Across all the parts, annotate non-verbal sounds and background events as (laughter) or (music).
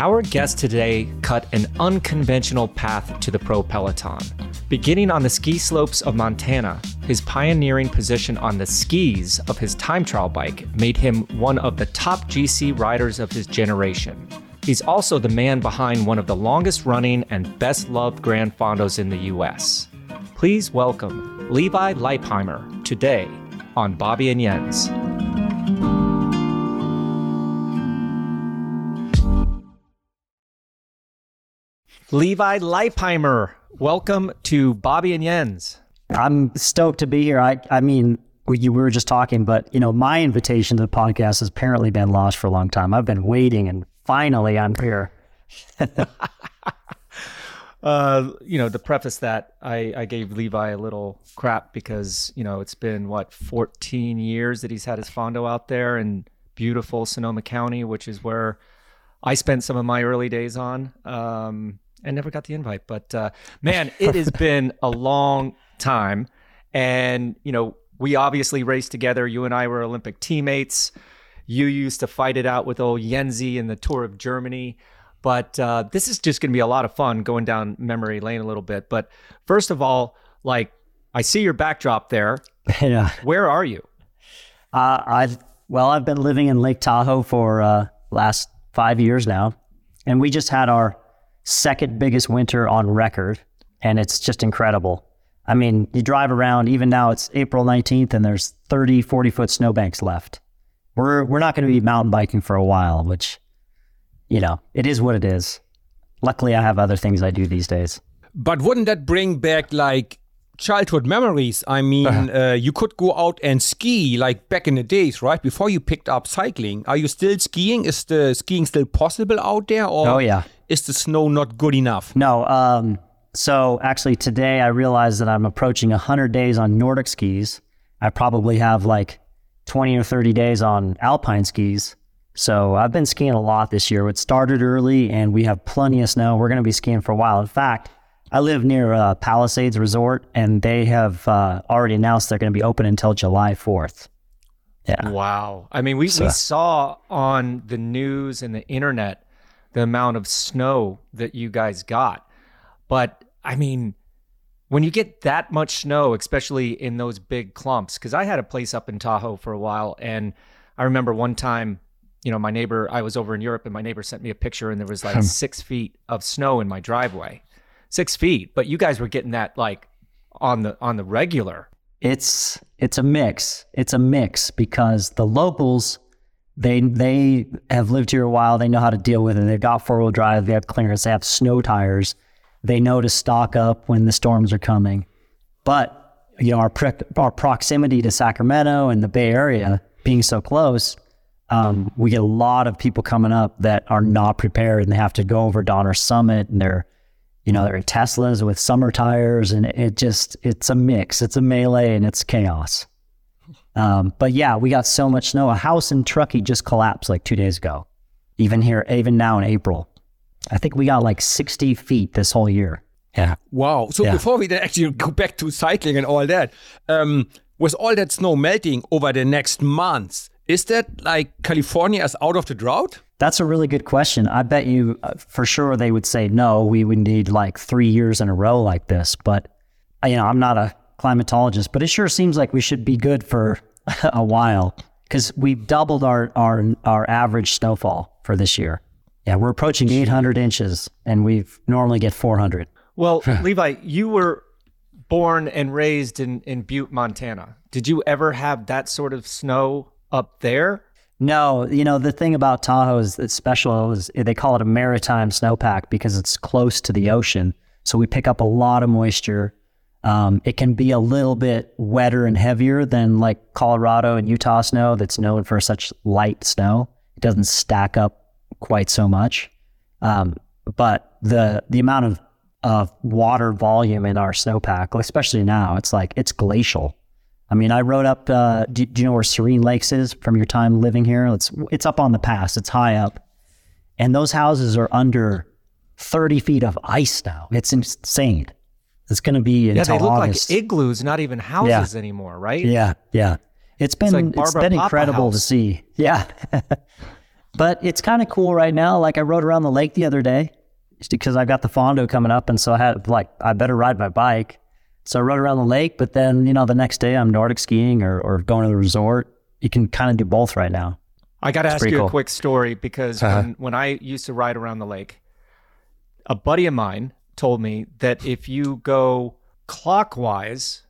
Our guest today cut an unconventional path to the pro peloton. Beginning on the ski slopes of Montana, his pioneering position on the skis of his time trial bike made him one of the top GC riders of his generation. He's also the man behind one of the longest running and best loved Grand Fondos in the US. Please welcome Levi Leipheimer today on Bobby and Jens. Levi Leipheimer, welcome to Bobby and Jens. I'm stoked to be here. I, I mean, we, we were just talking, but you know, my invitation to the podcast has apparently been lost for a long time. I've been waiting, and finally, I'm here. (laughs) uh, you know, to preface that, I, I gave Levi a little crap because you know it's been what 14 years that he's had his fondo out there in beautiful Sonoma County, which is where I spent some of my early days on. Um, and never got the invite. But uh, man, (laughs) it has been a long time, and you know we obviously raced together. You and I were Olympic teammates. You used to fight it out with old Yenzi in the Tour of Germany. But uh, this is just going to be a lot of fun going down memory lane a little bit. But first of all, like I see your backdrop there. (laughs) Yeah. Where are you? Uh, I've well, I've been living in Lake Tahoe for uh, last five years now, and we just had our second biggest winter on record, and it's just incredible. I mean, you drive around, even now it's April 19th, and there's 30, 40 foot snowbanks left. We're, we're not going to be mountain biking for a while, which, you know, it is what it is. Luckily, I have other things I do these days. But wouldn't that bring back like childhood memories? I mean, uh-huh. uh, you could go out and ski like back in the days, right? Before you picked up cycling. Are you still skiing? Is the skiing still possible out there? Or oh, yeah is the snow not good enough? No. Um, so actually, today I realized that I'm approaching 100 days on Nordic skis. I probably have like 20 or 30 days on alpine skis. So I've been skiing a lot this year. It started early and we have plenty of snow. We're going to be skiing for a while. In fact, I live near uh, Palisades Resort and they have uh, already announced they're going to be open until July 4th. Yeah. Wow. I mean, we, so. we saw on the news and the internet the amount of snow that you guys got. But I mean, when you get that much snow, especially in those big clumps, because I had a place up in Tahoe for a while, and I remember one time, you know, my neighbor, I was over in Europe, and my neighbor sent me a picture, and there was like hmm. six feet of snow in my driveway, six feet. But you guys were getting that like on the on the regular. It's it's a mix. It's a mix because the locals they they have lived here a while. They know how to deal with it. They've got four wheel drive. They have clearance. They have snow tires. They know to stock up when the storms are coming. But you know our our proximity to Sacramento and the Bay Area being so close, um, we get a lot of people coming up that are not prepared and they have to go over Donner Summit and they're you know they're in Teslas with summer tires and it just it's a mix. It's a melee and it's chaos. Um, but yeah, we got so much snow. A house in Truckee just collapsed like two days ago. Even here, even now in April, I think we got like 60 feet this whole year. Yeah. Wow. So yeah. before we then (laughs) actually go back to cycling and all that, um, with all that snow melting over the next months, is that like California is out of the drought? That's a really good question. I bet you uh, for sure they would say no. We would need like three years in a row like this. But you know, I'm not a climatologist, but it sure seems like we should be good for (laughs) a while because we've doubled our, our, our average snowfall for this year. Yeah, we're approaching 800 inches and we normally get 400. Well, (laughs) Levi, you were born and raised in, in Butte, Montana. Did you ever have that sort of snow up there? No, you know, the thing about Tahoe is it's special is they call it a maritime snowpack because it's close to the ocean. So we pick up a lot of moisture um, it can be a little bit wetter and heavier than like Colorado and Utah snow that's known for such light snow. It doesn't stack up quite so much. Um, but the the amount of of water volume in our snowpack, especially now, it's like it's glacial. I mean, I rode up. Uh, do, do, you know where Serene Lakes is from your time living here? It's it's up on the pass. It's high up, and those houses are under thirty feet of ice now. It's insane. It's going to be yeah, until they look August. like igloos, not even houses yeah. anymore, right? Yeah, yeah. It's been it's, like it's been incredible to see. Yeah. (laughs) But it's kind of cool right now. Like I rode around the lake the other day because I've got the Fondo coming up. And so I had like, I better ride my bike. So I rode around the lake, but then, you know, the next day I'm Nordic skiing or, or going to the resort. You can kind of do both right now. I got to ask you cool. a quick story because Uh-huh. when, when I used to ride around the lake, a buddy of mine told me that if you go clockwise,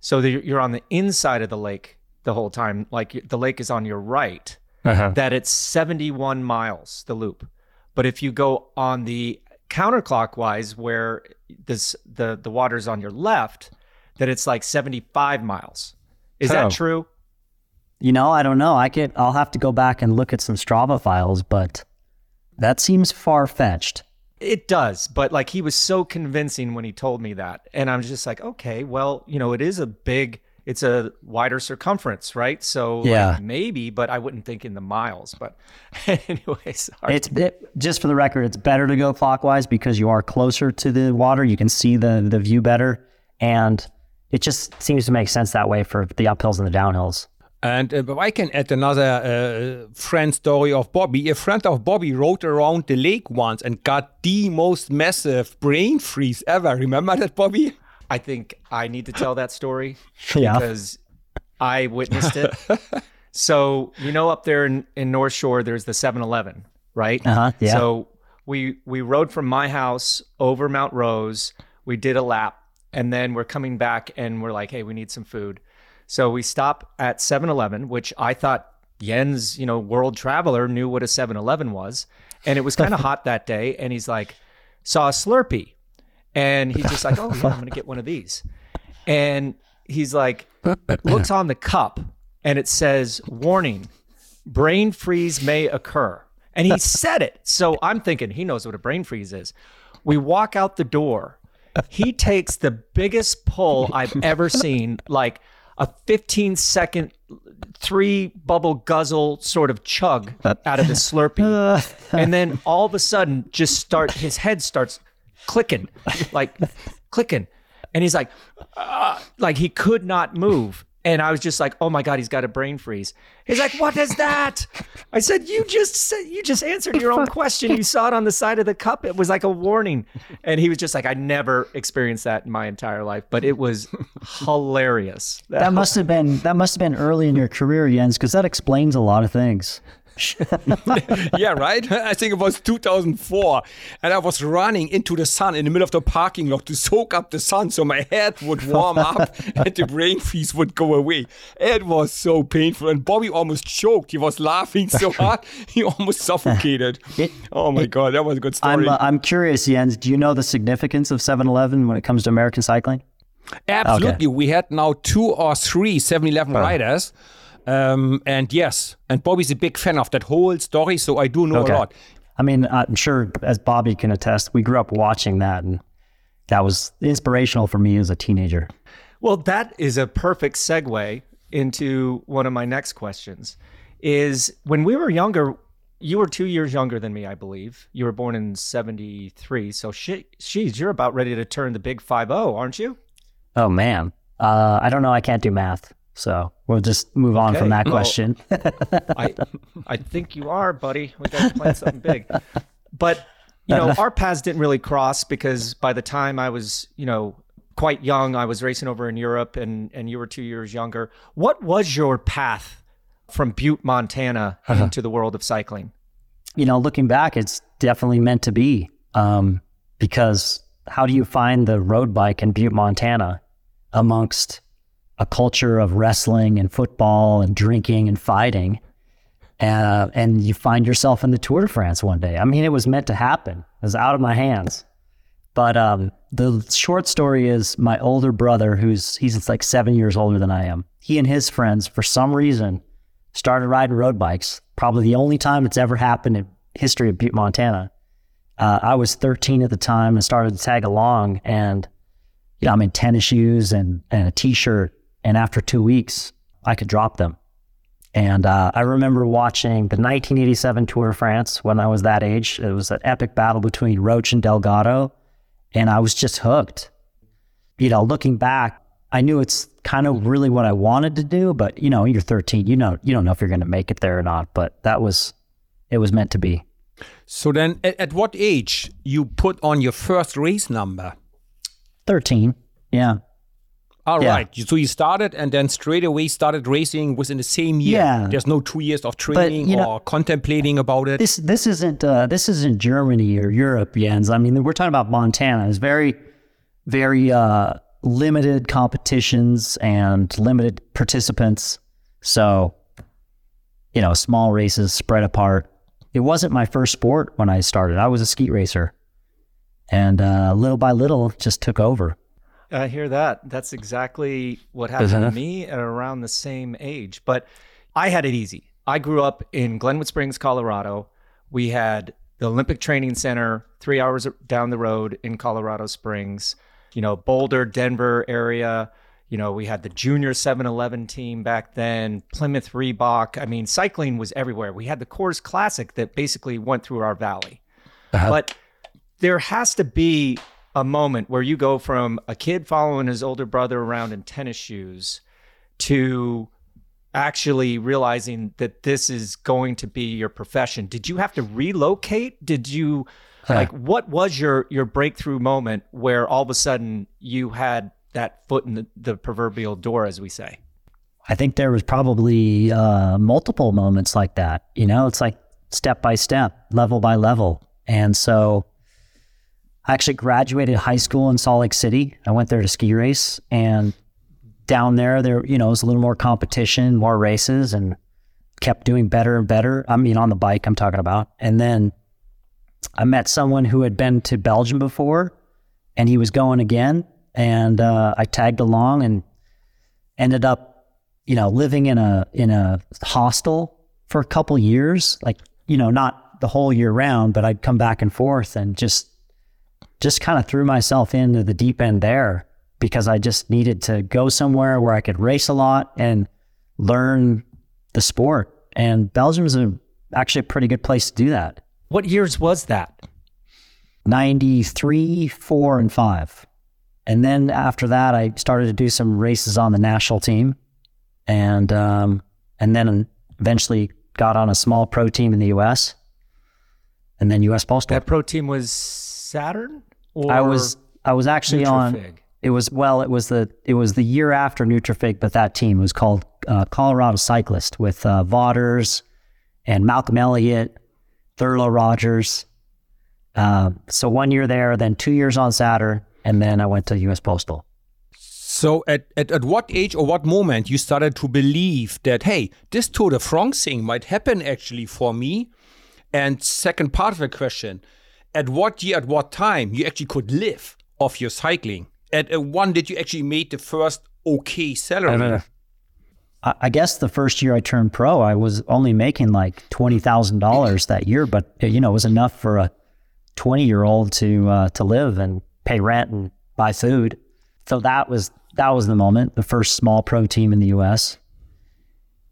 so that you're- you're on the inside of the lake the whole time, like the lake is on your right, Uh-huh. that it's 71 miles, the loop. But if you go on the counterclockwise, where this the the water's on your left, that it's like 75 miles. Is Oh. that true? You know, I don't know. I could, I'll have to go back and look at some Strava files, but that seems far fetched. It does, but like he was so convincing when he told me that. And I'm just like, okay, well, you know, it is a big, it's a wider circumference, right? So like, Yeah. maybe, but I wouldn't think in the miles. But (laughs) anyway, sorry. It's it, just for the record, it's better to go clockwise because you are closer to the water. You can see the the view better, and it just seems to make sense that way for the uphills and the downhills. And uh, I can add another uh, friend story of Bobby. A friend of Bobby rode around the lake once and got the most massive brain freeze ever. Remember that, Bobby? I think I need to tell that story (laughs) Yeah. because I witnessed it. (laughs) so, you know, up there in, in North Shore, there's the 7 Eleven, right? Uh-huh, yeah. So we we rode from my house over Mount Rose. We did a lap and then we're coming back and we're like, hey, we need some food. So we stop at 7 Eleven, which I thought Jens, you know, world traveler, knew what a 7 Eleven was. And it was kind of (laughs) hot that day. And he's like, saw a Slurpee. And he's just like, oh, yeah, I'm going to get one of these. And he's like, looks on the cup and it says, warning, brain freeze may occur. And he said it. So I'm thinking he knows what a brain freeze is. We walk out the door. He takes the biggest pull I've ever seen, like a 15 second, three bubble guzzle sort of chug out of the Slurpee. (laughs) And then all of a sudden, just start, his head starts clicking, like clicking. And he's like, "Ah," like he could not move. And I was just like, oh my God, he's got a brain freeze. He's like, what is that? I said, you just said, you just answered your own question. You saw it on the side of the cup. It was like a warning. And he was just like, I never experienced that in my entire life, but it was hilarious. That must have been that must have been early in your career, Jens, because that explains a lot of things. (laughs) yeah, right? I think it was 2004. And I was running into the sun in the middle of the parking lot to soak up the sun so my head would warm up (laughs) and the brain freeze would go away. It was so painful. And Bobby almost choked. He was laughing so (laughs) hard, he almost suffocated. It- oh my God, that was a good story. I'm uh, I'm curious, Jens. Do you know the significance of 7-Eleven when it comes to American cycling? Absolutely. We had now two or three 7 Eleven riders. Um, and yes, and Bobby's a big fan of that whole story, so I do know Okay. a lot. I mean, I'm sure as Bobby can attest, we grew up watching that, and that was inspirational for me as a teenager. Well, that is a perfect segue into one of my next questions. Is when we were younger, you were two years younger than me, I believe. You were born in '73, so she, she's you're about ready to turn the big five zero, aren't you? Oh man, uh, I don't know. I can't do math, so we'll just move on from that Well- question. (laughs) I I think you are, buddy. We got to plan something big. But you know, our paths didn't really cross because by the time I was, you know, quite young, I was racing over in Europe, and and you were two years younger. What was your path from Butte, Montana, into the world of cycling? you know, looking back, it's definitely meant to be. Um, because how do you find the road bike in Butte, Montana, amongst a culture of wrestling and football and drinking and fighting? Uh, and you find yourself in the Tour de France one day. I mean, it was meant to happen. It was out of my hands. But um, the short story is my older brother, who's he's like seven years older than I am. He and his friends, for some reason, started riding road bikes. Probably the only time it's ever happened in history of Butte, Montana. Uh, I was 13 at the time and started to tag along, and you know I'm in tennis shoes and and a t-shirt, and after two weeks, I could drop them. And uh, I remember watching the 1987 Tour de France when I was that age. It was an epic battle between Roche and Delgado, and I was just hooked. You know, looking back, I knew it's kind of really what I wanted to do, but you know, you're 13, you know, you don't know if you're going to make it there or not. But that was it was meant to be. So then, at, at what age you put on your first race number? 13. Yeah. All Yeah. right. So you started and then straight away started racing within the same year. Yeah. There's no two years of training know- or contemplating about it. This this isn't uh, this isn't Germany or Europe, Jens. I mean, we're talking about Montana. It's very, very uh, limited competitions and limited participants. So, you know, small races spread apart. It wasn't my first sport when I started. I was a skeet racer, and uh, little by little, just took over. I hear that. That's exactly what happened Uh-huh. to me at around the same age. But I had it easy. I grew up in Glenwood Springs, Colorado. We had the Olympic Training Center three hours down the road in Colorado Springs. You know, Boulder, Denver area. You know, we had the junior 7 Eleven team back then, Plymouth Reebok. I mean, cycling was everywhere. We had the Coors Classic that basically went through our valley. But there has to be a moment where you go from a kid following his older brother around in tennis shoes to actually realizing that this is going to be your profession. Did you have to relocate? Did you like what was your your breakthrough moment where all of a sudden you had that foot in the, the proverbial door as we say? I think there was probably uh, multiple moments like that. You know, it's like step by step, level by level. And so I actually graduated high school in Salt Lake City. I went there to ski race and down there, there, you know, was a little more competition, more races and kept doing better and better. I mean, on the bike, I'm talking about. And then I met someone who had been to Belgium before and he was going again. And uh, I tagged along and ended up you know, living in a in a hostel for a couple years, like you know, not the whole year round, but I'd come back and forth and just just kind of threw myself into the deep end there because I just needed to go somewhere where I could race a lot and learn the sport. And Belgium is a, actually a pretty good place to do that. What years was that? 93, 4, and 5. And then after that, I started to do some races on the national team. And, um, and then eventually got on a small pro team in the US and then US Postal. That pro team was Saturn? I was, I was actually on, it was, well, it was the, it was the year after Nutra Fig, but that team was called uh, Colorado Cyclist with uh, Vaughters and Malcolm Elliott, Thurlow Rogers. Uh, so one year there, then two years on Saturn, and then I went to U.S. Postal. So at, at, at what age or what moment you started to believe that, hey, this Tour de France thing might happen actually for me? And second part of the question, at what year, at what time you actually could live off your cycling? At uh, one did you actually made the first okay salary? I I guess the first year I turned pro, I was only making like twenty thousand dollars that year, but uh, you know it was enough for a twenty-year-old to uh, to live and pay rent and buy food. So that was that was the moment, the first small pro team in the U.S.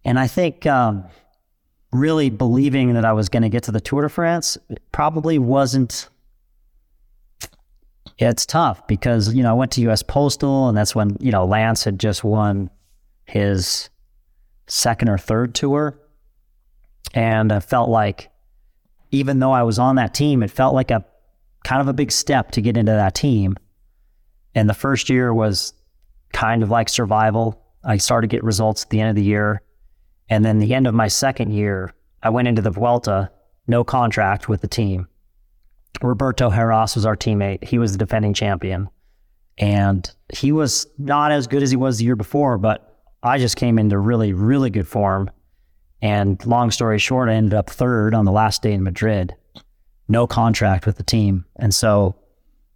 And I think um, really believing that I was going to get to the Tour de France probably wasn't. It's tough because you know I went to U.S. Postal, and that's when you know Lance had just won his second or third tour. And I felt like, even though I was on that team, it felt like a kind of a big step to get into that team. And the first year was kind of like survival. I started to get results at the end of the year. And then the end of my second year, I went into the Vuelta, no contract with the team. Roberto Heras was our teammate. He was the defending champion. And he was not as good as he was the year before, but I just came into really, really good form. And long story short, I ended up third on the last day in Madrid, no contract with the team. And so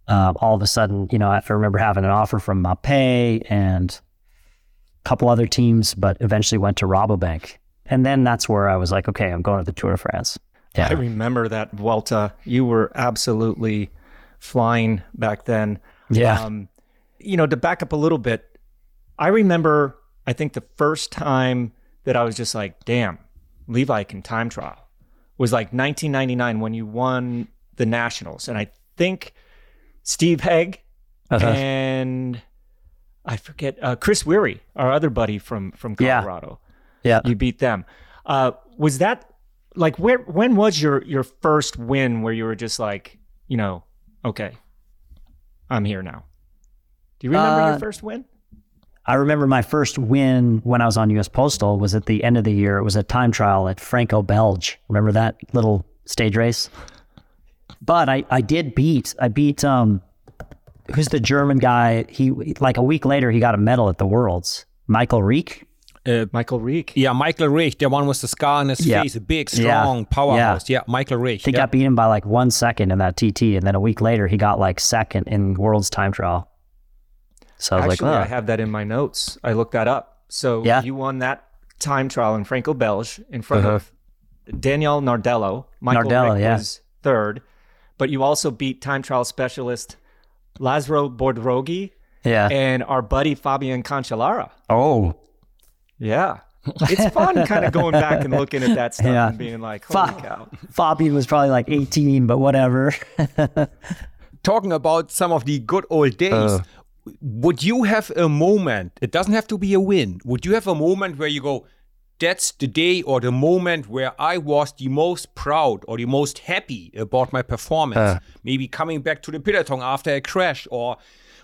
uh, all of a sudden, you know, I remember having an offer from Mapei and a couple other teams, but eventually went to Rabobank. And then that's where I was like, okay, I'm going to the Tour de France. Yeah. I remember that Vuelta. You were absolutely flying back then. Yeah. Um, you know, to back up a little bit, I remember, I think the first time that I was just like, damn, Levi can time trial was like 1999 when you won the Nationals. And I think Steve Haig Uh-huh. and I forget, uh, Chris Wherry, our other buddy from, from Yeah. Colorado yeah. you beat them. Uh, was that like where when was your your first win where you were just like, you know, okay, I'm here now. Do you remember Uh, your first win? I remember my first win when I was on US Postal was at the end of the year. It was a time trial at Franco Belge. Remember that little stage race? But I, I did beat I beat um who's the German guy? He like a week later he got a medal at the Worlds. Michael Reek. Uh, Michael Reek. yeah, Michael Rich, the one with the scar on his Yeah. face, a big, Yeah. strong powerhouse. Yeah, Michael Rich. He think yeah. I beat by like one second in that TT, and then a week later he got like second in Worlds time trial. So I was Actually, like, I oh, have that in my notes. I looked that up. So Yeah. you won that time trial in Franco Belge in front of Daniel Nardello. Michael Nardello, Rick yeah. was third, but you also beat time trial specialist Lazaro Bodrogi yeah. and our buddy Fabian Cancellara. oh, Yeah. It's fun (laughs) kind of going back and looking at that stuff Yeah. and being like, holy Fa- cow. Fabian was probably like 18, but whatever. (laughs) talking about some of the good old days, Uh. would you have a moment? It doesn't have to be a win. Would you have a moment where you go, that's the day or the moment where I was the most proud or the most happy about my performance? Uh. Maybe coming back to the peloton after a crash or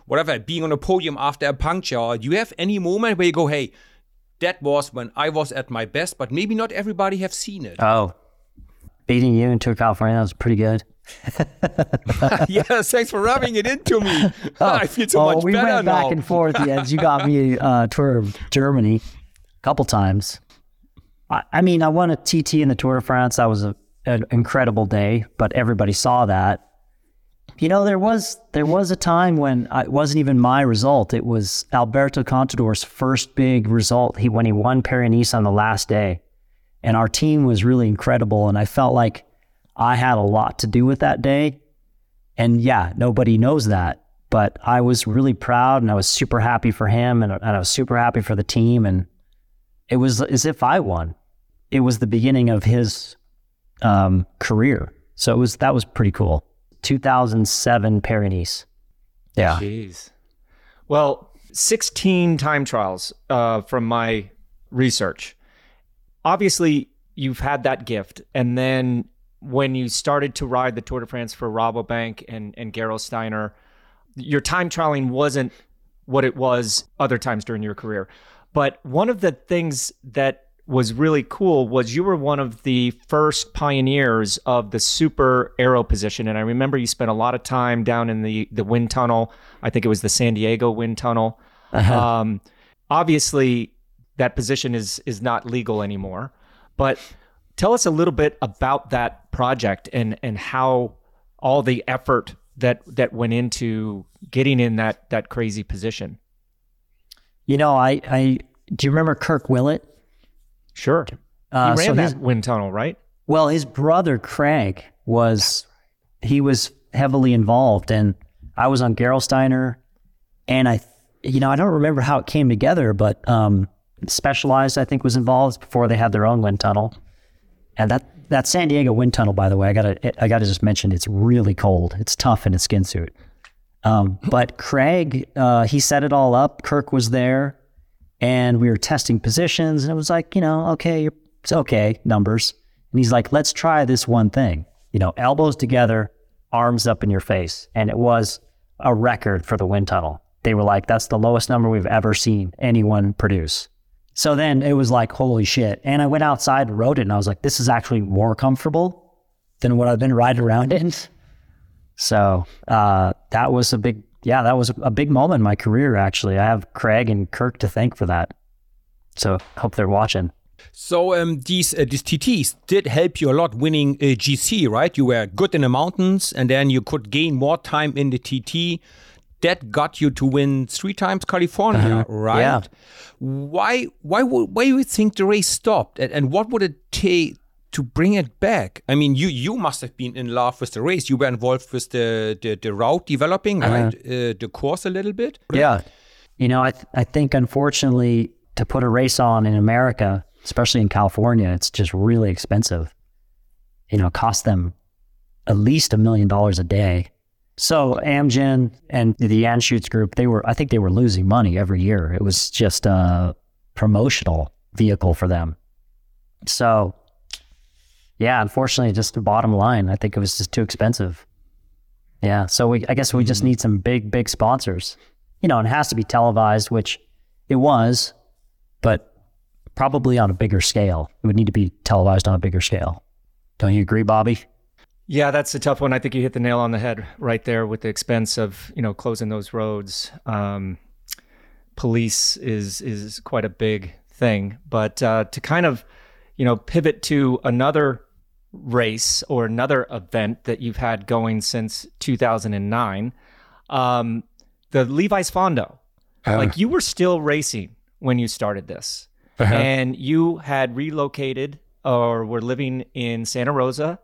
whatever, being on a podium after a puncture. Or do you have any moment where you go, hey, that was when I was at my best, but maybe not everybody have seen it. Oh, beating you in Tour California that was pretty good. (laughs) yes, thanks for rubbing it into me. (laughs) I feel so oh, much we better went back and forth. Yes, you got me uh, tour of Germany a couple times. I, mean, I won a TT in the Tour de France. That was a, an incredible day, but everybody saw that. You know, there was there was a time when it wasn't even my result. It was Alberto Contador's first big result. He when he won Paris Nice on the last day, and our team was really incredible. And I felt like I had a lot to do with that day. And yeah, nobody knows that, but I was really proud and I was super happy for him and, and I was super happy for the team. And it was as if I won. It was the beginning of his um, career. So it was that was pretty cool. 2007 Paris Yeah. Jeez. Well, 16 time trials uh, from my research. Obviously, you've had that gift. And then when you started to ride the Tour de France for Rabobank and, and Gerolsteiner, your time trialing wasn't what it was other times during your career. But one of the things that was really cool was you were one of the first pioneers of the super aero position. And I remember you spent a lot of time down in the, the wind tunnel. I think it was the San Diego wind tunnel. Um, obviously, that position is is not legal anymore. But tell us a little bit about that project and and how all the effort that that went into getting in that that crazy position. You know, I, I do you remember Kirk Willett? Sure. Uh, you ran so that his- wind tunnel, right? Well, his brother Craig was he was heavily involved, and I was on Gerolsteiner, and I, you know, I don't remember how it came together, but um, Specialized I think was involved before they had their own wind tunnel, and that that San Diego wind tunnel, by the way, I gotta I gotta just mention it's really cold, it's tough in a skin suit. Um, but Craig, uh, he set it all up. Kirk was there, and we were testing positions, and it was like, you know, okay, it's okay, numbers. And he's like, let's try this one thing, you know, elbows together, arms up in your face. And it was a record for the wind tunnel. They were like, that's the lowest number we've ever seen anyone produce. So then it was like, holy shit. And I went outside and rode it, and I was like, this is actually more comfortable than what I've been riding around in. So uh, that was a big, yeah, that was a big moment in my career, actually. I have Craig and Kirk to thank for that. So hope they're watching. So um, these uh, these TTs did help you a lot winning uh, GC, right? You were good in the mountains, and then you could gain more time in the TT. That got you to win three times California, right? Yeah. Why why would why you think the race stopped, and, and what would it take to bring it back? I mean, you you must have been in love with the race. You were involved with the the, the route developing, right? Uh, the course a little bit. Yeah. You know, I, th- I think unfortunately to put a race on in America, especially in California, it's just really expensive. You know, it costs them at least a million dollars a day. So Amgen and the Anschutz group, they were, I think they were losing money every year. It was just a promotional vehicle for them. So yeah, unfortunately, just the bottom line, I think it was just too expensive. Yeah, so we, I guess we just need some big, big sponsors. You know, and it has to be televised, which it was, but probably on a bigger scale. It would need to be televised on a bigger scale. Don't you agree, Bobby? Yeah, that's a tough one. I think you hit the nail on the head right there with the expense of you know closing those roads. Um, police is is quite a big thing, but uh, to kind of you know pivot to another race or another event that you've had going since 2009, um, the Levi's Fondo. Uh-huh. like you were still racing when you started this, Uh-huh. and you had relocated or were living in Santa Rosa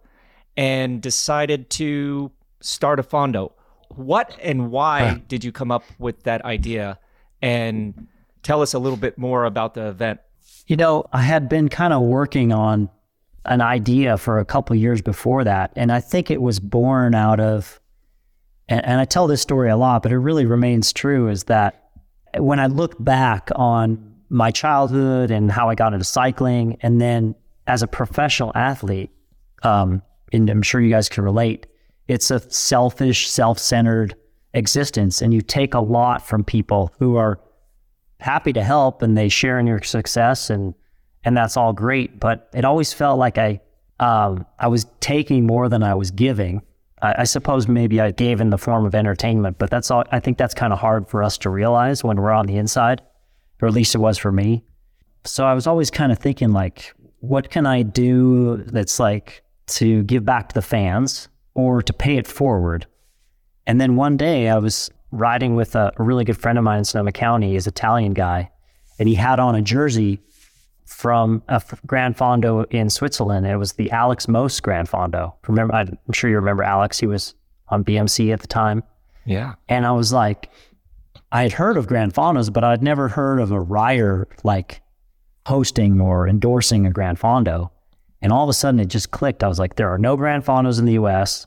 and decided to start a Fondo. What and why did you come up with that idea? And tell us a little bit more about the event. You know, I had been kind of working on an idea for a couple years before that, and I think it was born out of, and, and I tell this story a lot, but it really remains true. Is that when I look back on my childhood and how I got into cycling, and then as a professional athlete, um, and I'm sure you guys can relate, it's a selfish, self-centered existence, and you take a lot from people who are happy to help and they share in your success and and that's all great but it always felt like i um, i was taking more than i was giving I, I suppose maybe i gave in the form of entertainment but that's all i think that's kind of hard for us to realize when we're on the inside or at least it was for me so i was always kind of thinking like what can i do that's like to give back to the fans or to pay it forward and then one day I was riding with a, really good friend of mine in Sonoma County. An Italian guy, and he had on a jersey from a f- Grand Fondo in Switzerland. It was the Alex Moos Grand Fondo. Remember, I'm sure you remember Alex. He was on BMC at the time. Yeah. And I was like, I had heard of Grand Fondos, but I'd never heard of a rider like hosting or endorsing a Grand Fondo. And all of a sudden it just clicked. I was like, there are no Grand Fondos in the US.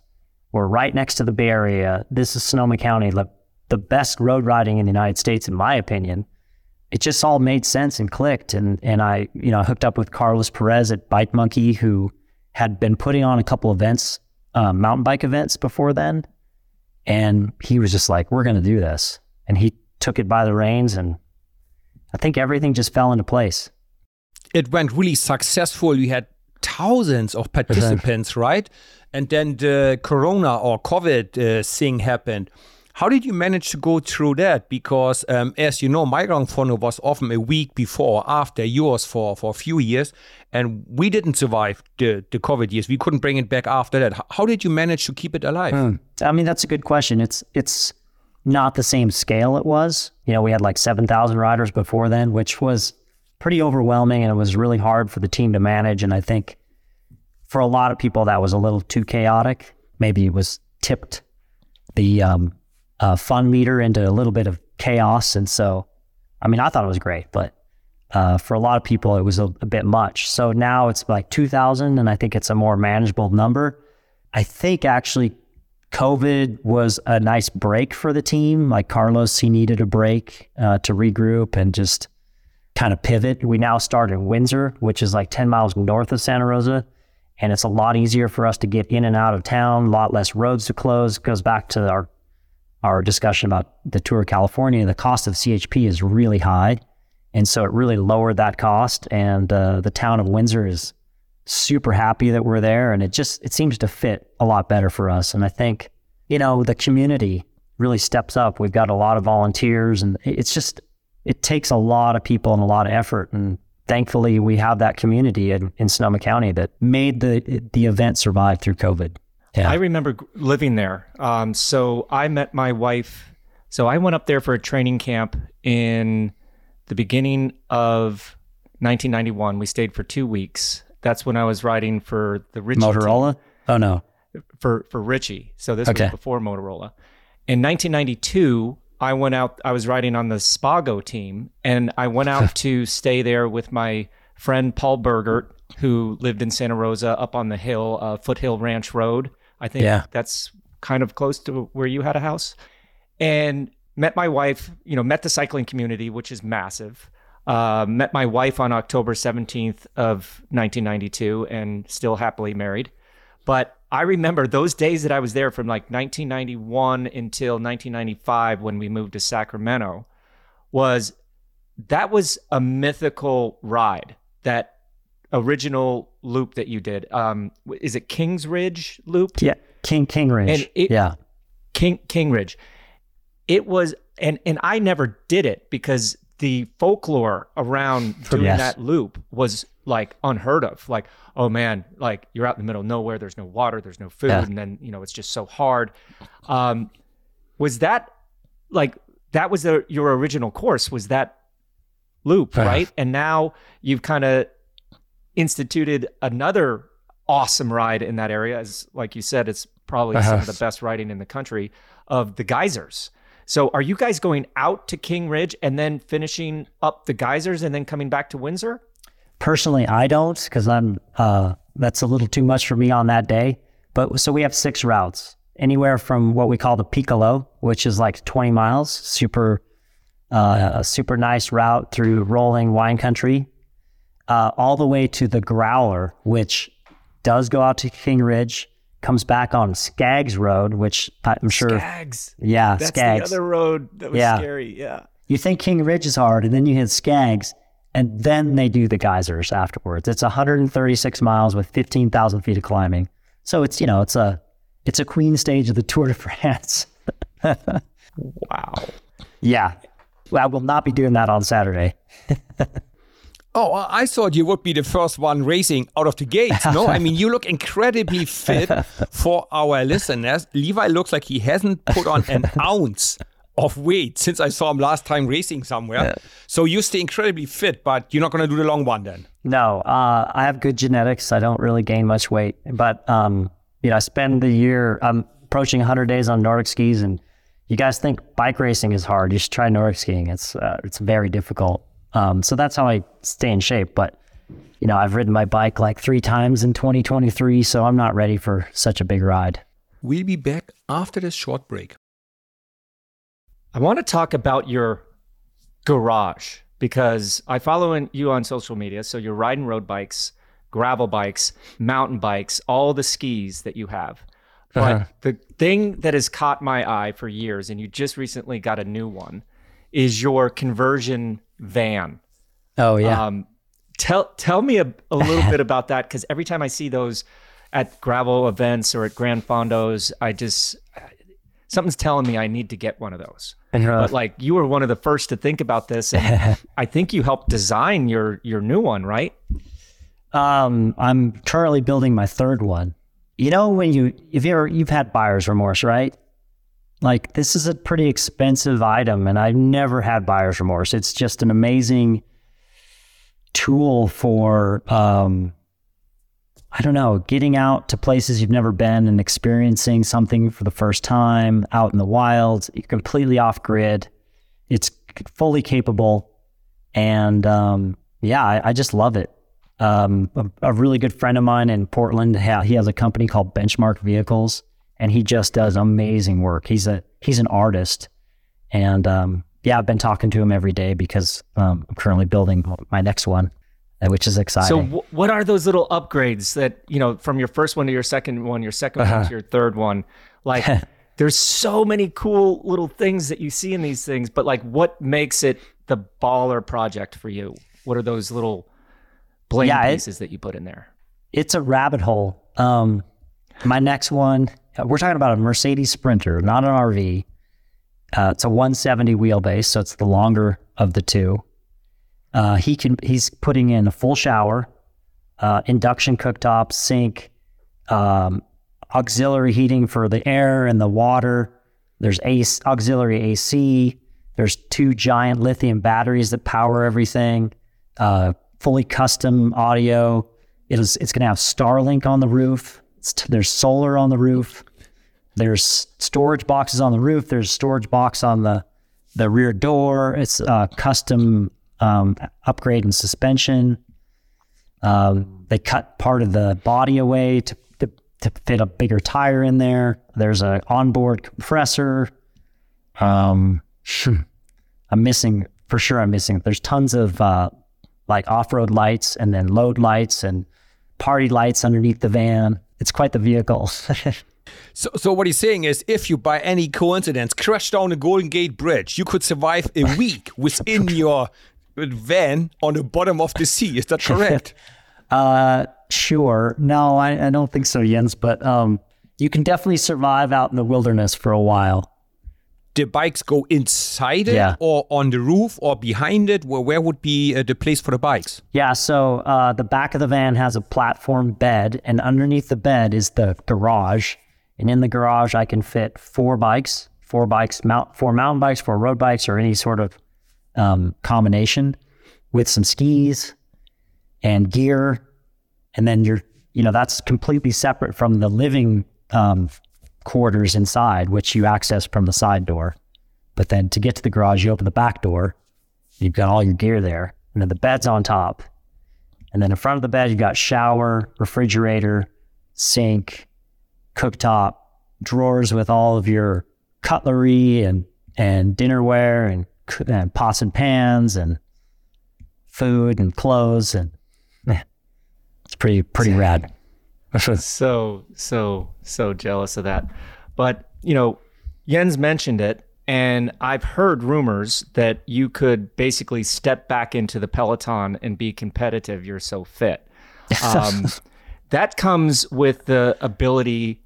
We're right next to the Bay Area. This is Sonoma County, the, the best road riding in the United States, in my opinion. It just all made sense and clicked. And, and I, you know, hooked up with Carlos Perez at Bike Monkey, who had been putting on a couple events, um, mountain bike events before then. And he was just like, we're going to do this. And he took it by the reins. And I think everything just fell into place. it went really successful. We had thousands of participants, (laughs) right? And then the Corona or COVID uh, thing happened. How did you manage to go through that? Because, um, as you know, my Grand Fondo was often a week before, or after yours for, for a few years, and we didn't survive the, the COVID years. We couldn't bring it back after that. How did you manage to keep it alive? I mean, that's a good question. It's it's not the same scale it was. You know, we had like 7,000 riders before then, which was pretty overwhelming and it was really hard for the team to manage. And I think for a lot of people, that was a little too chaotic. Maybe it was tipped the um, uh, fun meter into a little bit of chaos. And so, I mean, I thought it was great, but uh, for a lot of people, it was a, a bit much. So now it's like 2,000, and I think it's a more manageable number. I think actually COVID was a nice break for the team. Like Carlos, he needed a break uh, to regroup and just kind of pivot. We now start in Windsor, which is like 10 miles north of Santa Rosa. And it's a lot easier for us to get in and out of town, a lot less roads to close. Goes back to our our discussion about the Tour of California. The cost of CHP is really high. And so it really lowered that cost. And uh, the town of Windsor is super happy that we're there. And it just, it seems to fit a lot better for us. And I think, you know, the community really steps up. We've got a lot of volunteers and it's just, it takes a lot of people and a lot of effort. And thankfully we have that community in, in Sonoma County that made the, the event survive through COVID. Yeah. I remember living there. Um, so I met my wife. So I went up there for a training camp in the beginning of 1991. We stayed for two weeks. That's when I was riding for the Richie team- Motorola? Oh, no. for for Richie. So this Okay. was before Motorola. In 1992, I went out. I was riding on the Spago team, and I went out (laughs) to stay there with my friend Paul Bergert, who lived in Santa Rosa, up on the hill, uh, Foothill Ranch Road. I think Yeah. that's kind of close to where you had a house, and met my wife. You know, met the cycling community, which is massive. Uh, met my wife on October 17th of 1992 and still happily married. But I remember those days that I was there from like 1991 until 1995 when we moved to Sacramento was that was a mythical ride. That original loop that you did. Um, is it Kings Ridge loop? Yeah, King King Ridge. It- yeah, King King Ridge. It was and and I never did it because the folklore around doing Yes. that loop was like unheard of. Like, oh man, like you're out in the middle of nowhere, there's no water, there's no food, Yeah. and then you know it's just so hard. Um, was that like that was the your original course? Was that loop Uh-huh. right? And now you've kind of instituted another awesome ride in that area. As like you said, it's probably some of Uh-huh. the best riding in the country of the geysers. So are you guys going out to King Ridge and then finishing up the geysers and then coming back to Windsor? personally, I don't because I'm uh, that's a little too much for me on that day. But so we have six routes, anywhere from what we call the Piccolo, which is like 20 miles, super, uh, a super nice route through rolling wine country, uh, all the way to the Growler, which does go out to King Ridge, comes back on Skaggs Road, which I'm sure, Skaggs. yeah, That's Skaggs. the other road that was Yeah. scary. Yeah. You think King Ridge is hard, and then you hit Skaggs, and then they do the geysers afterwards. It's 136 miles with 15,000 feet of climbing. So it's you know it's a it's a queen stage of the (laughs) Tour de France. Wow. yeah, well, I will not be doing that on Saturday. (laughs) Oh, I thought you would be the first one racing out of the gates. No, I (laughs) mean, you look incredibly fit for our listeners. Levi looks like he hasn't put on an (laughs) ounce of weight since I saw him last time racing somewhere. So you stay incredibly fit, but you're not going to do the long one then. No, uh, I have good genetics. I don't really gain much weight, but um, you know, I spend the year. I'm approaching 100 days on Nordic skis, and you guys think bike racing is hard? You should try Nordic skiing. It's uh, it's very difficult. Um, so that's how I stay in shape. But you know, I've ridden my bike like three times in 2023, so I'm not ready for such a big ride. We'll be back after this short break. I want to talk about your garage because I follow in, you on social media. So you're riding road bikes, gravel bikes, mountain bikes, all the skis that you have. But Uh-huh. the thing that has caught my eye for years, and you just recently got a new one, is your conversion van. Oh yeah, Um, tell tell me a, a little (laughs) bit about that because every time I see those at gravel events or at Grand Fondos, I just something's telling me I need to get one of those. But like you were one of the first to think about this, and (laughs) I think you helped design your your new one, right? Um, I'm currently building my third one. You know, when you if you ever you've had buyer's remorse, right? Like this is a pretty expensive item, and I've never had buyer's remorse. It's just an amazing tool for um, I don't know, getting out to places you've never been and experiencing something for the first time out in the wild. You're completely off grid. It's fully capable, and um, yeah, I, I just love it. Um, a, a really good friend of mine in Portland, he has a company called Benchmark Vehicles, and he just does amazing work. He's a he's an artist, and um, yeah, I've been talking to him every day because um, I'm currently building my next one, uh, which is exciting. So w- what are those little upgrades that you know from your first one to your second one, your 2nd one to your third one? Like, (laughs) there's so many cool little things that you see in these things, but like, what makes it the baller project for you? What are those little bling Yeah, it- pieces that you put in there? it's a rabbit hole. Um, my next one, we're talking about a Mercedes Sprinter, not an RV. Uh, it's a 170 wheelbase, so it's the longer of the two. Uh, he can he's putting in a full shower, uh, induction cooktop, sink, um, auxiliary heating for the air and the water. There's auxiliary AC. There's two giant lithium batteries that power everything. Uh, fully custom audio. It is. It's going to have Starlink on the roof. There's solar on the roof. There's storage boxes on the roof. There's storage box on the the rear door. It's a custom um, upgrade and suspension. Um, they cut part of the body away to, to to fit a bigger tire in there. There's a onboard compressor. Um, (laughs) I'm missing for sure I'm missing. There's tons of uh, like off-road lights and then load lights and party lights underneath the van. It's quite the vehicle. (laughs) So, so what he's saying is, if you by any coincidence crash down the Golden Gate Bridge, you could survive a (laughs) week within your van on the bottom of the sea. Is that correct? (laughs) uh, sure. No, I, I don't think so, Jens. But um, you can definitely survive out in the wilderness for a while. The bikes go inside it, Yeah. or on the roof, or behind it. Where where would be uh, the place for the bikes? Yeah, so uh, the back of the van has a platform bed, and underneath the bed is the garage. And in the garage, I can fit four bikes, four bikes, mount, four mountain bikes, four road bikes, or any sort of um, combination with some skis and gear. And then you're, you know, that's completely separate from the living um, quarters inside, which you access from the side door. But then to get to the garage, you open the back door. You've got all your gear there, and then the bed's on top. And then in front of the bed, you've got shower, refrigerator, sink, cooktop, drawers with all of your cutlery and and dinnerware and, and pots and pans and food and clothes and eh, it's pretty pretty rad. So so so jealous of that. But you know jens mentioned it and i've heard rumors that you could basically step back into the peloton and be competitive. You're so fit. Um, (laughs) that comes with the ability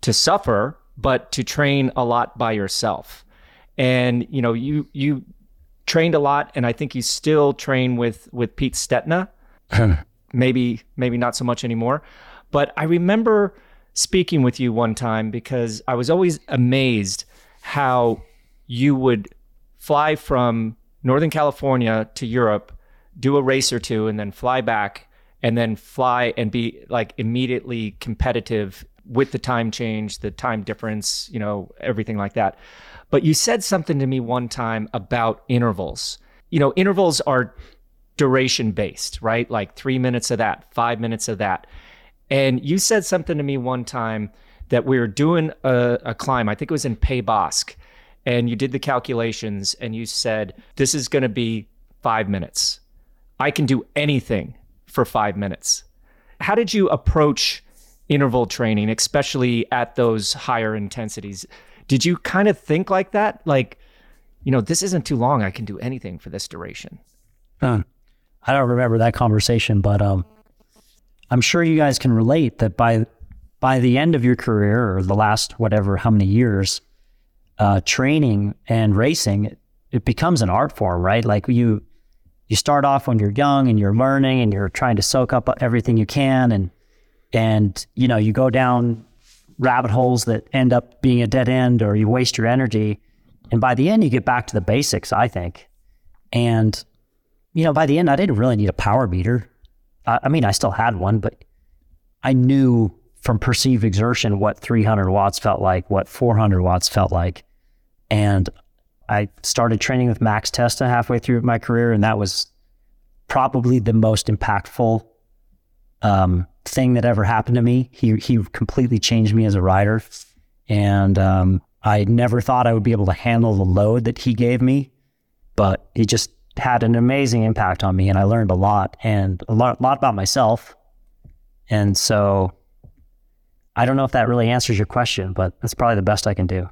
to suffer but to train a lot by yourself. And you know you you trained a lot and i think you still train with with pete stetina (laughs) maybe maybe not so much anymore. But i remember speaking with you one time because i was always amazed how you would fly from northern california to europe do a race or two and then fly back and then fly and be like immediately competitive with the time change the time difference you know everything like that. But you said something to me one time about intervals. You know intervals are duration based, right? Like three minutes of that, five minutes of that. And you said something to me one time that we were doing a, a climb, I think it was in Pays Basque, and you did the calculations and you said, this is going to be five minutes. I can do anything for five minutes. How did you approach interval training, especially at those higher intensities? Did you kind of think like that? Like, you know, this isn't too long. I can do anything for this duration. Huh. I don't remember that conversation, but um, I'm sure you guys can relate that by by the end of your career or the last whatever how many years, uh, training and racing it, it becomes an art form, right? Like you you start off when you're young and you're learning and you're trying to soak up everything you can and and you know you go down rabbit holes that end up being a dead end or you waste your energy and by the end you get back to the basics i think and you know by the end i didn't really need a power meter. I, I mean i still had one but i knew from perceived exertion what 300 watts felt like what 400 watts felt like. And i started training with max testa halfway through my career and that was probably the most impactful um, thing that ever happened to me. He he completely changed me as a rider, and um, I never thought I would be able to handle the load that he gave me, but he just had an amazing impact on me, and I learned a lot and a lot, lot about myself. And so, I don't know if that really answers your question, but that's probably the best I can do.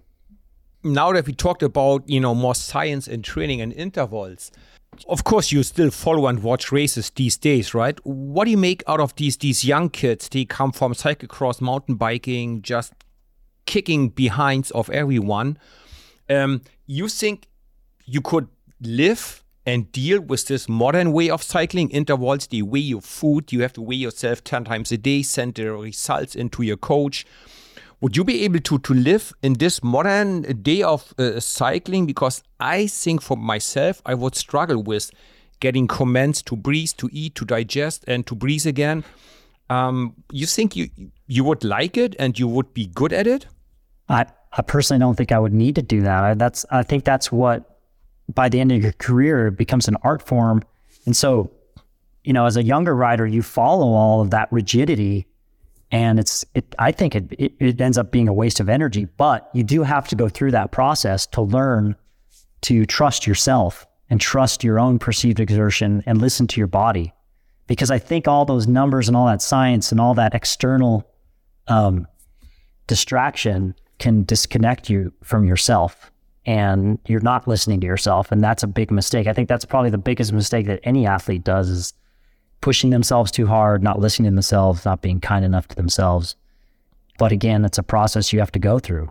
now that we talked about you know more science and training and intervals of course you still follow and watch races these days right what do you make out of these these young kids they come from cyclocross mountain biking just kicking behinds of everyone um, you think you could live and deal with this modern way of cycling intervals the weigh your food you have to weigh yourself 10 times a day send the results into your coach. Would you be able to to live in this modern day of uh, cycling? Because i think for myself i would struggle with getting commands to breathe to eat to digest and to breathe again. Um, you think you you would like it and you would be good at it? I, I personally don't think I would need to do that. I, that's I think that's what by the end of your career it becomes an art form. And so, you know, as a younger rider, you follow all of that rigidity, and it's it. I think it, it it ends up being a waste of energy. But you do have to go through that process to learn to trust yourself and trust your own perceived exertion and listen to your body. Because I think all those numbers and all that science and all that external um, distraction can disconnect you from yourself and you're not listening to yourself. And that's a big mistake. I think that's probably the biggest mistake that any athlete does is pushing themselves too hard, not listening to themselves, not being kind enough to themselves. But again, it's a process you have to go through.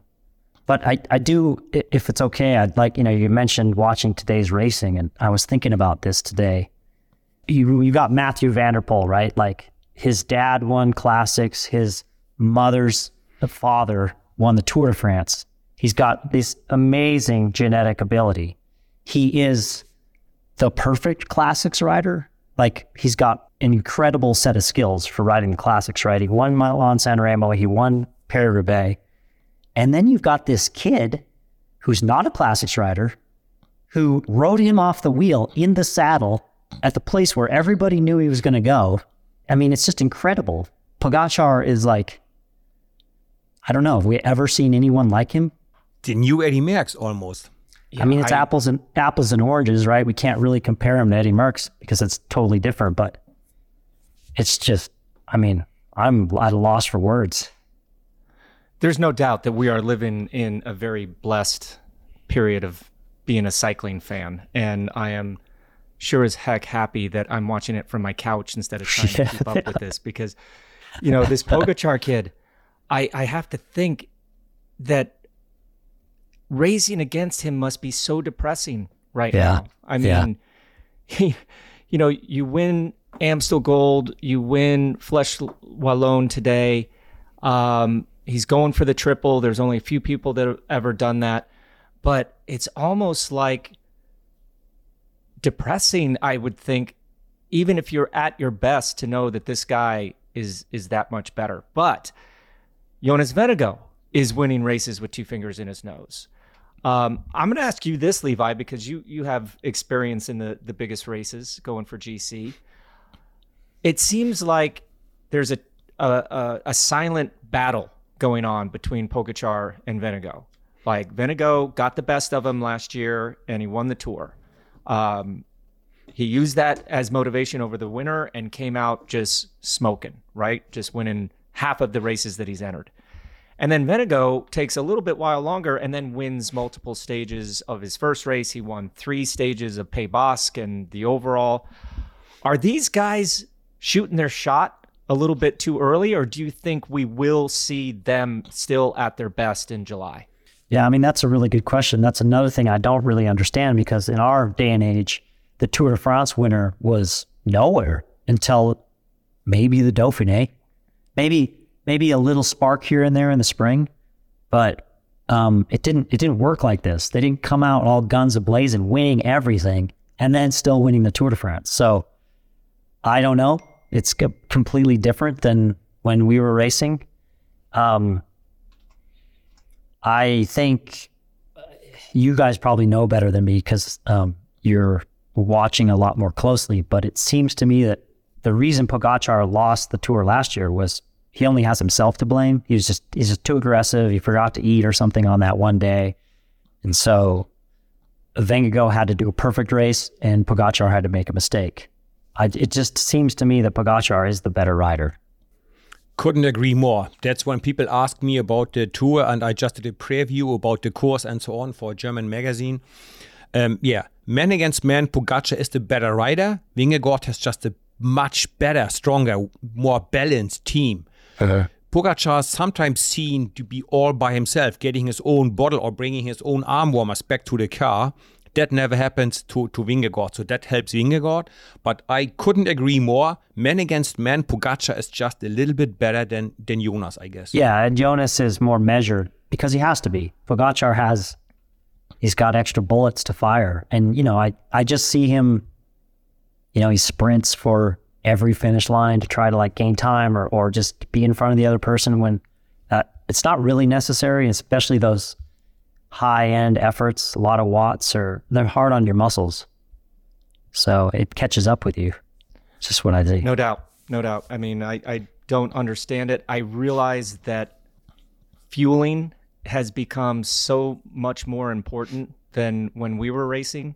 But I, I do, if it's okay, I'd like, you know, you mentioned watching today's racing, and I was thinking about this today. You, you got Mathieu van der Poel, right? Like his dad won classics, his mother's father won the Tour de France. He's got this amazing genetic ability. He is the perfect classics rider. Like he's got an incredible set of skills for riding the classics, right? He won Milan San Remo, he won Paris Roubaix. And then you've got this kid who's not a classics rider who rode him off the wheel in the saddle at the place where everybody knew he was going to go. I mean, it's just incredible. Pogacar is like, I don't know, have we ever seen anyone like him? The new Eddie Merckx almost. I mean, it's I- apples and apples and oranges, right? We can't really compare him to Eddie Merckx because it's totally different. But it's just, I mean, I'm at a loss for words. There's no doubt that we are living in a very blessed period of being a cycling fan, and I am sure as heck happy that I'm watching it from my couch instead of trying to (laughs) keep up with this because, you know, this Pogacar kid, I I have to think that racing against him must be so depressing right Yeah. now. I mean, (laughs) he, you know, you win Amstel Gold, you win Flèche Wallonne today. Um, he's going for the triple. There's only a few people that have ever done that, but it's almost like depressing. I would think, even if you're at your best, to know that this guy is is that much better. But Jonas Vingegaard is winning races with two fingers in his nose. Um, I'm going to ask you this, Levi, because you you have experience in the the biggest races going for GC. It seems like there's a a, a, a silent battle going on between Pogacar and Vingegaard. Like Vingegaard got the best of him last year, and he won the tour. Um, he used that as motivation over the winter and came out just smoking, right? Just winning half of the races that he's entered. And then Vingegaard takes a little bit while longer and then wins multiple stages of his first race. He won three stages of Pays Basque and the overall. Are these guys shooting their shot a little bit too early, or do you think we will see them still at their best in July? Yeah, I mean, that's a really good question. That's another thing I don't really understand because in our day and age, the Tour de France winner was nowhere until maybe the Dauphiné. Maybe maybe a little spark here and there in the spring, but um, it didn't it didn't work like this. They didn't come out all guns ablazing, winning everything, and then still winning the Tour de France. So I don't know. It's co- completely different than when we were racing. Um, I think you guys probably know better than me because um, you're watching a lot more closely. But it seems to me that the reason Pogacar lost the tour last year was he only has himself to blame. He was just he's just too aggressive. He forgot to eat or something on that one day, and so Gogh had to do a perfect race, and Pogacar had to make a mistake. I, it just seems to me that Pogacar is the better rider. Couldn't agree more. That's when people ask me about the tour, and I just did a preview about the course and so on for a German magazine. Um, yeah, man against man, Pogacar is the better rider. Vingegaard has just a much better, stronger, more balanced team. Uh-huh. Pogacar is sometimes seen to be all by himself, getting his own bottle or bringing his own arm warmers back to the car. That never happens to, to Vingegaard, so that helps Vingegaard. But I couldn't agree more. Man against man, Pogacar is just a little bit better than, than Jonas, I guess. Yeah, and Jonas is more measured because he has to be. Pogacar has, he's got extra bullets to fire, and you know, I I just see him. You know, he sprints for every finish line to try to like gain time or or just be in front of the other person when uh, it's not really necessary, especially those high end efforts. A lot of watts are they're hard on your muscles, so it catches up with you. It's just what I think. No doubt. No doubt. I mean, I, I don't understand it. I realize that fueling has become so much more important than when we were racing.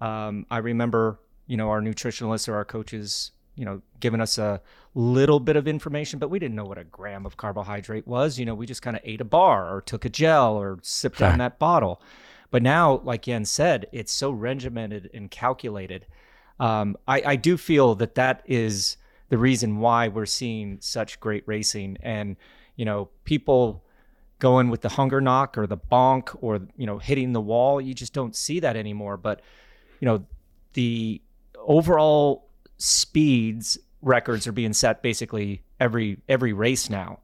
Um, I remember, you know, our nutritionalists or our coaches, you know, giving us a little bit of information, but we didn't know what a gram of carbohydrate was. You know, we just kind of ate a bar or took a gel or sipped down that bottle. But now, like Jens said, it's so regimented and calculated. Um, I, I do feel that that is the reason why we're seeing such great racing. And, you know, people going with the hunger knock or the bonk or, you know, hitting the wall, you just don't see that anymore. But, you know, the overall speeds records are being set basically every every race now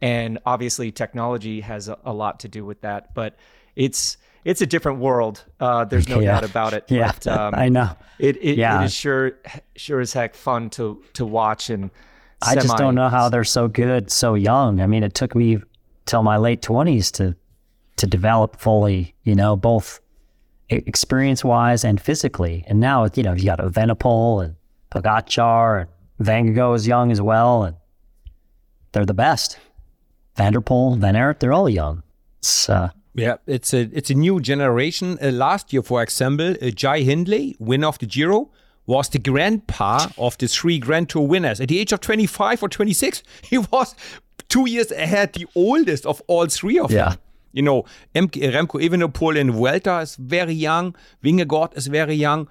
and obviously technology has a, a lot to do with that but it's it's a different world uh, there's no (laughs) Yeah. doubt about it Yeah, but, um, I know. it, it, Yeah. it is sure sure as heck fun to to watch and I just don't know how they're so good so young. I mean, it took me till my late twenties to to develop fully. You know, both experience wise and physically. And now, you know, you got Evenepoel and Pogacar and Vingegaard is young as well, and they're the best. Van der Poel, Van Aert, they're all young. It's uh, Yeah, it's a it's a new generation. Uh, last year, for example, uh, Jai Hindley, winner of the Giro, was the grandpa of the three Grand Tour winners. At the age of 25 or 26, (laughs) he was two years ahead, the oldest of all three of Yeah. them. You know, Remco Evenepoel in Vuelta is very young. Vingegaard is very young.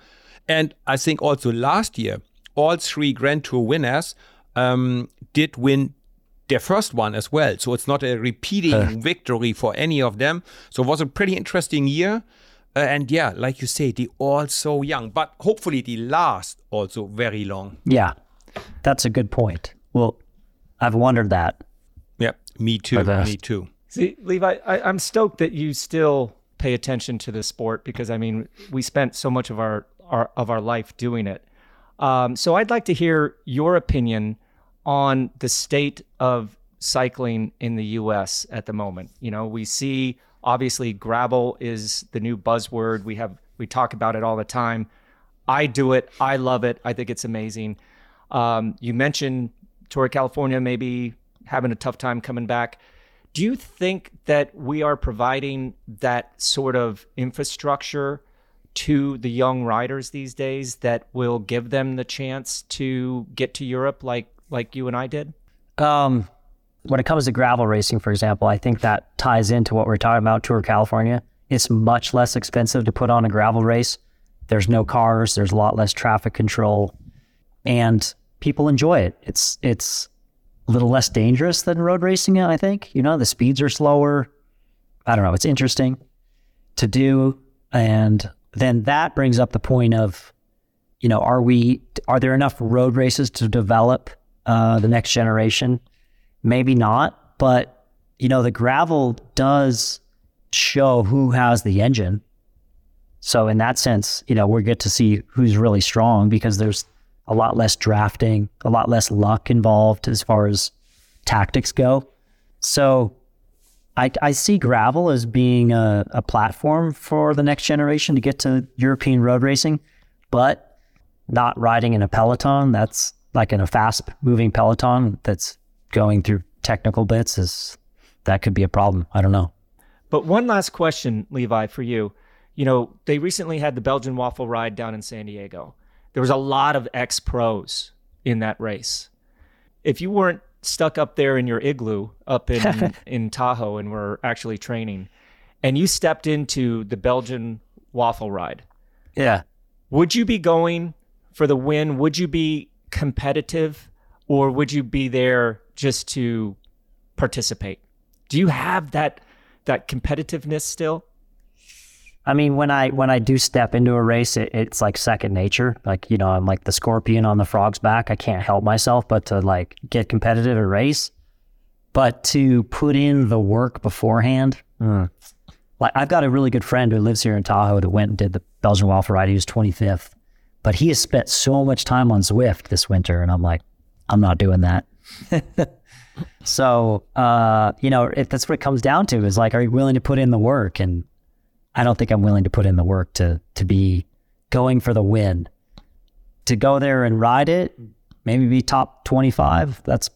And I think also last year, all three Grand Tour winners um, did win their first one as well. So it's not a repeating victory for any of them. So it was a pretty interesting year. Uh, and yeah, like you say, they all so young, but hopefully they last also very long. yeah, that's a good point. Well, I've wondered that. Yeah, me too. Uh, me too. See, Levi, I, I'm stoked that you still pay attention to the sport because I mean, we spent so much of our, our of our life doing it. Um, so I'd like to hear your opinion on the state of cycling in the U.S. at the moment. You know, we see obviously gravel is the new buzzword. We have we talk about it all the time. I do it. I love it. I think it's amazing. Um, you mentioned Tour California maybe having a tough time coming back. Do you think that we are providing that sort of infrastructure to the young riders these days that will give them the chance to get to Europe like like you and I did? Um, when it comes to gravel racing, for example, I think that ties into what we're talking about, Tour California. It's much less expensive to put on a gravel race. There's no cars, there's a lot less traffic control, and people enjoy it. It's it's a little less dangerous than road racing, I think. You know, the speeds are slower. I don't know, it's interesting to do. And then that brings up the point of, you know, are we are there enough road races to develop uh, the next generation? Maybe not, but you know, the gravel does show who has the engine. So in that sense, you know, we get to see who's really strong because there's a lot less drafting, a lot less luck involved as far as tactics go. So I, I see gravel as being a, a platform for the next generation to get to European road racing, but not riding in a peloton. That's like in a fast moving peloton that's going through technical bits is that could be a problem. I don't know. But one last question, Levi, for you. You know, they recently had the Belgian waffle ride down in San Diego. There was a lot of ex pros in that race. If you weren't stuck up there in your igloo up in, (laughs) in Tahoe and were actually training, and you stepped into the Belgian waffle ride, Yeah. would you be going for the win? Would you be competitive or would you be there just to participate? Do you have that that competitiveness still? I mean, when I when I do step into a race, it, it's like second nature. Like you know, I'm like the scorpion on the frog's back. I can't help myself but to like get competitive at race. But to put in the work beforehand, mm. like I've got a really good friend who lives here in Tahoe that went and did the Belgian waffle ride. He was 25th, but he has spent so much time on Zwift this winter, and I'm like, I'm not doing that. (laughs) so uh, you know, that's what it comes down to is like, are you willing to put in the work? And I don't think I'm willing to put in the work to to be going for the win. To go there and ride it, maybe be top 25, that's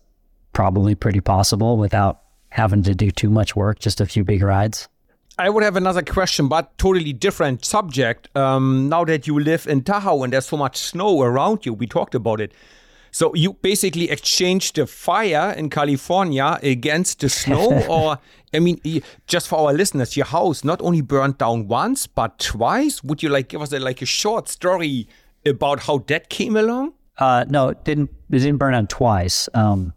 probably pretty possible without having to do too much work, just a few big rides. I would have another question, but totally different subject. Um, now that you live in Tahoe and there's so much snow around you, we talked about it. So you basically exchanged the fire in California against the snow, (laughs) or I mean, just for our listeners, your house not only burned down once but twice. Would you like give us a, like a short story about how that came along? Uh, no, it didn't. It didn't burn down twice. Um,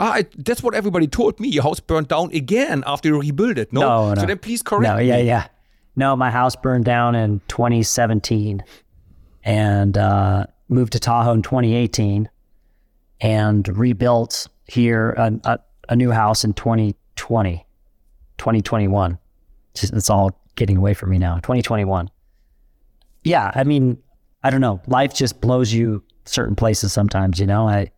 Ah, I, that's what everybody told me. Your house burned down again after you rebuilt it. No, No, no. so then please correct no, yeah, me. yeah. No, my house burned down in 2017 and uh, moved to Tahoe in 2018 and rebuilt here a, a, a new house in 2020, 2021. Just- It's all getting away from me now. 2021. Yeah, I mean, I don't know. Life just blows you certain places sometimes, you know. I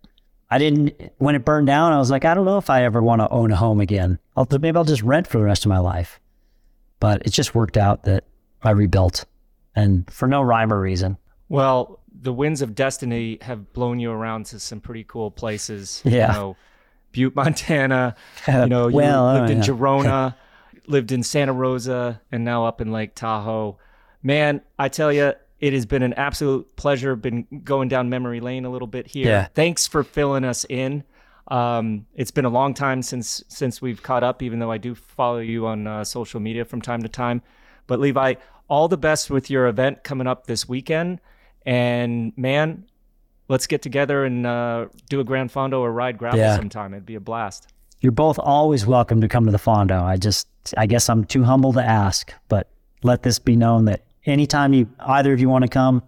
I didn't when it burned down, I was like, I don't know if I ever want to own a home again. I'll, maybe I'll just rent for the rest of my life. But it just worked out that I rebuilt and for no rhyme or reason. Well, the winds of destiny have blown you around to some pretty cool places. Yeah. You know, Butte, Montana. (laughs) You know, you Well, lived oh, in yeah. Girona, (laughs) lived in Santa Rosa, and now up in Lake Tahoe. Man, I tell you, it has been an absolute pleasure. Been going down memory lane a little bit here. Yeah. Thanks for filling us in. Um, it's been a long time since since we've caught up, even though I do follow you on uh, social media from time to time. But Levi, all the best with your event coming up this weekend. And man, let's get together and uh, do a Gran Fondo or ride gravel Yeah. sometime. It'd be a blast. You're both always welcome to come to the Fondo. I just, I guess I'm too humble to ask, but let this be known that anytime you, either of you want to come,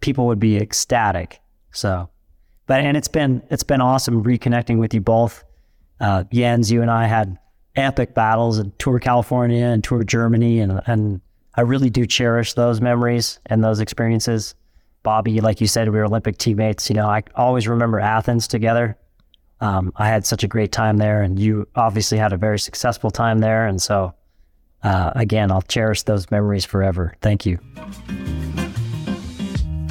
people would be ecstatic. So, but, and it's been, it's been awesome reconnecting with you both. Uh, Jens, you and I had epic battles in Tour California and Tour Germany. And, and I really do cherish those memories and those experiences. Bobby, like you said, we were Olympic teammates. You know, I always remember Athens together um, I had such a great time there, and you obviously had a very successful time there. And so, uh, again, I'll cherish those memories forever. Thank you.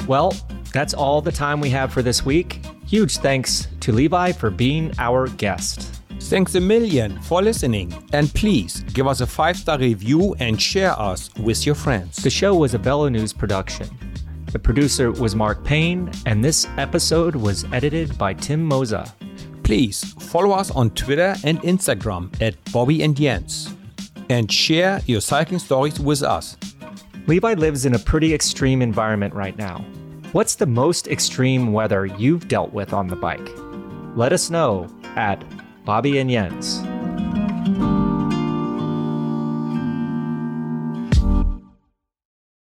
Well, that's all the time we have for this week. Huge thanks to Levi for being our guest. Thanks a million for listening. And please give us a five star review and share us with your friends. The show was a Velonews production. The producer was Mark Payne, and this episode was edited by Tim Mossa. Please follow us on Twitter and Instagram at Bobby and Jens and share your cycling stories with us. Levi lives in a pretty extreme environment right now. What's the most extreme weather you've dealt with on the bike? Let us know at Bobby and Jens.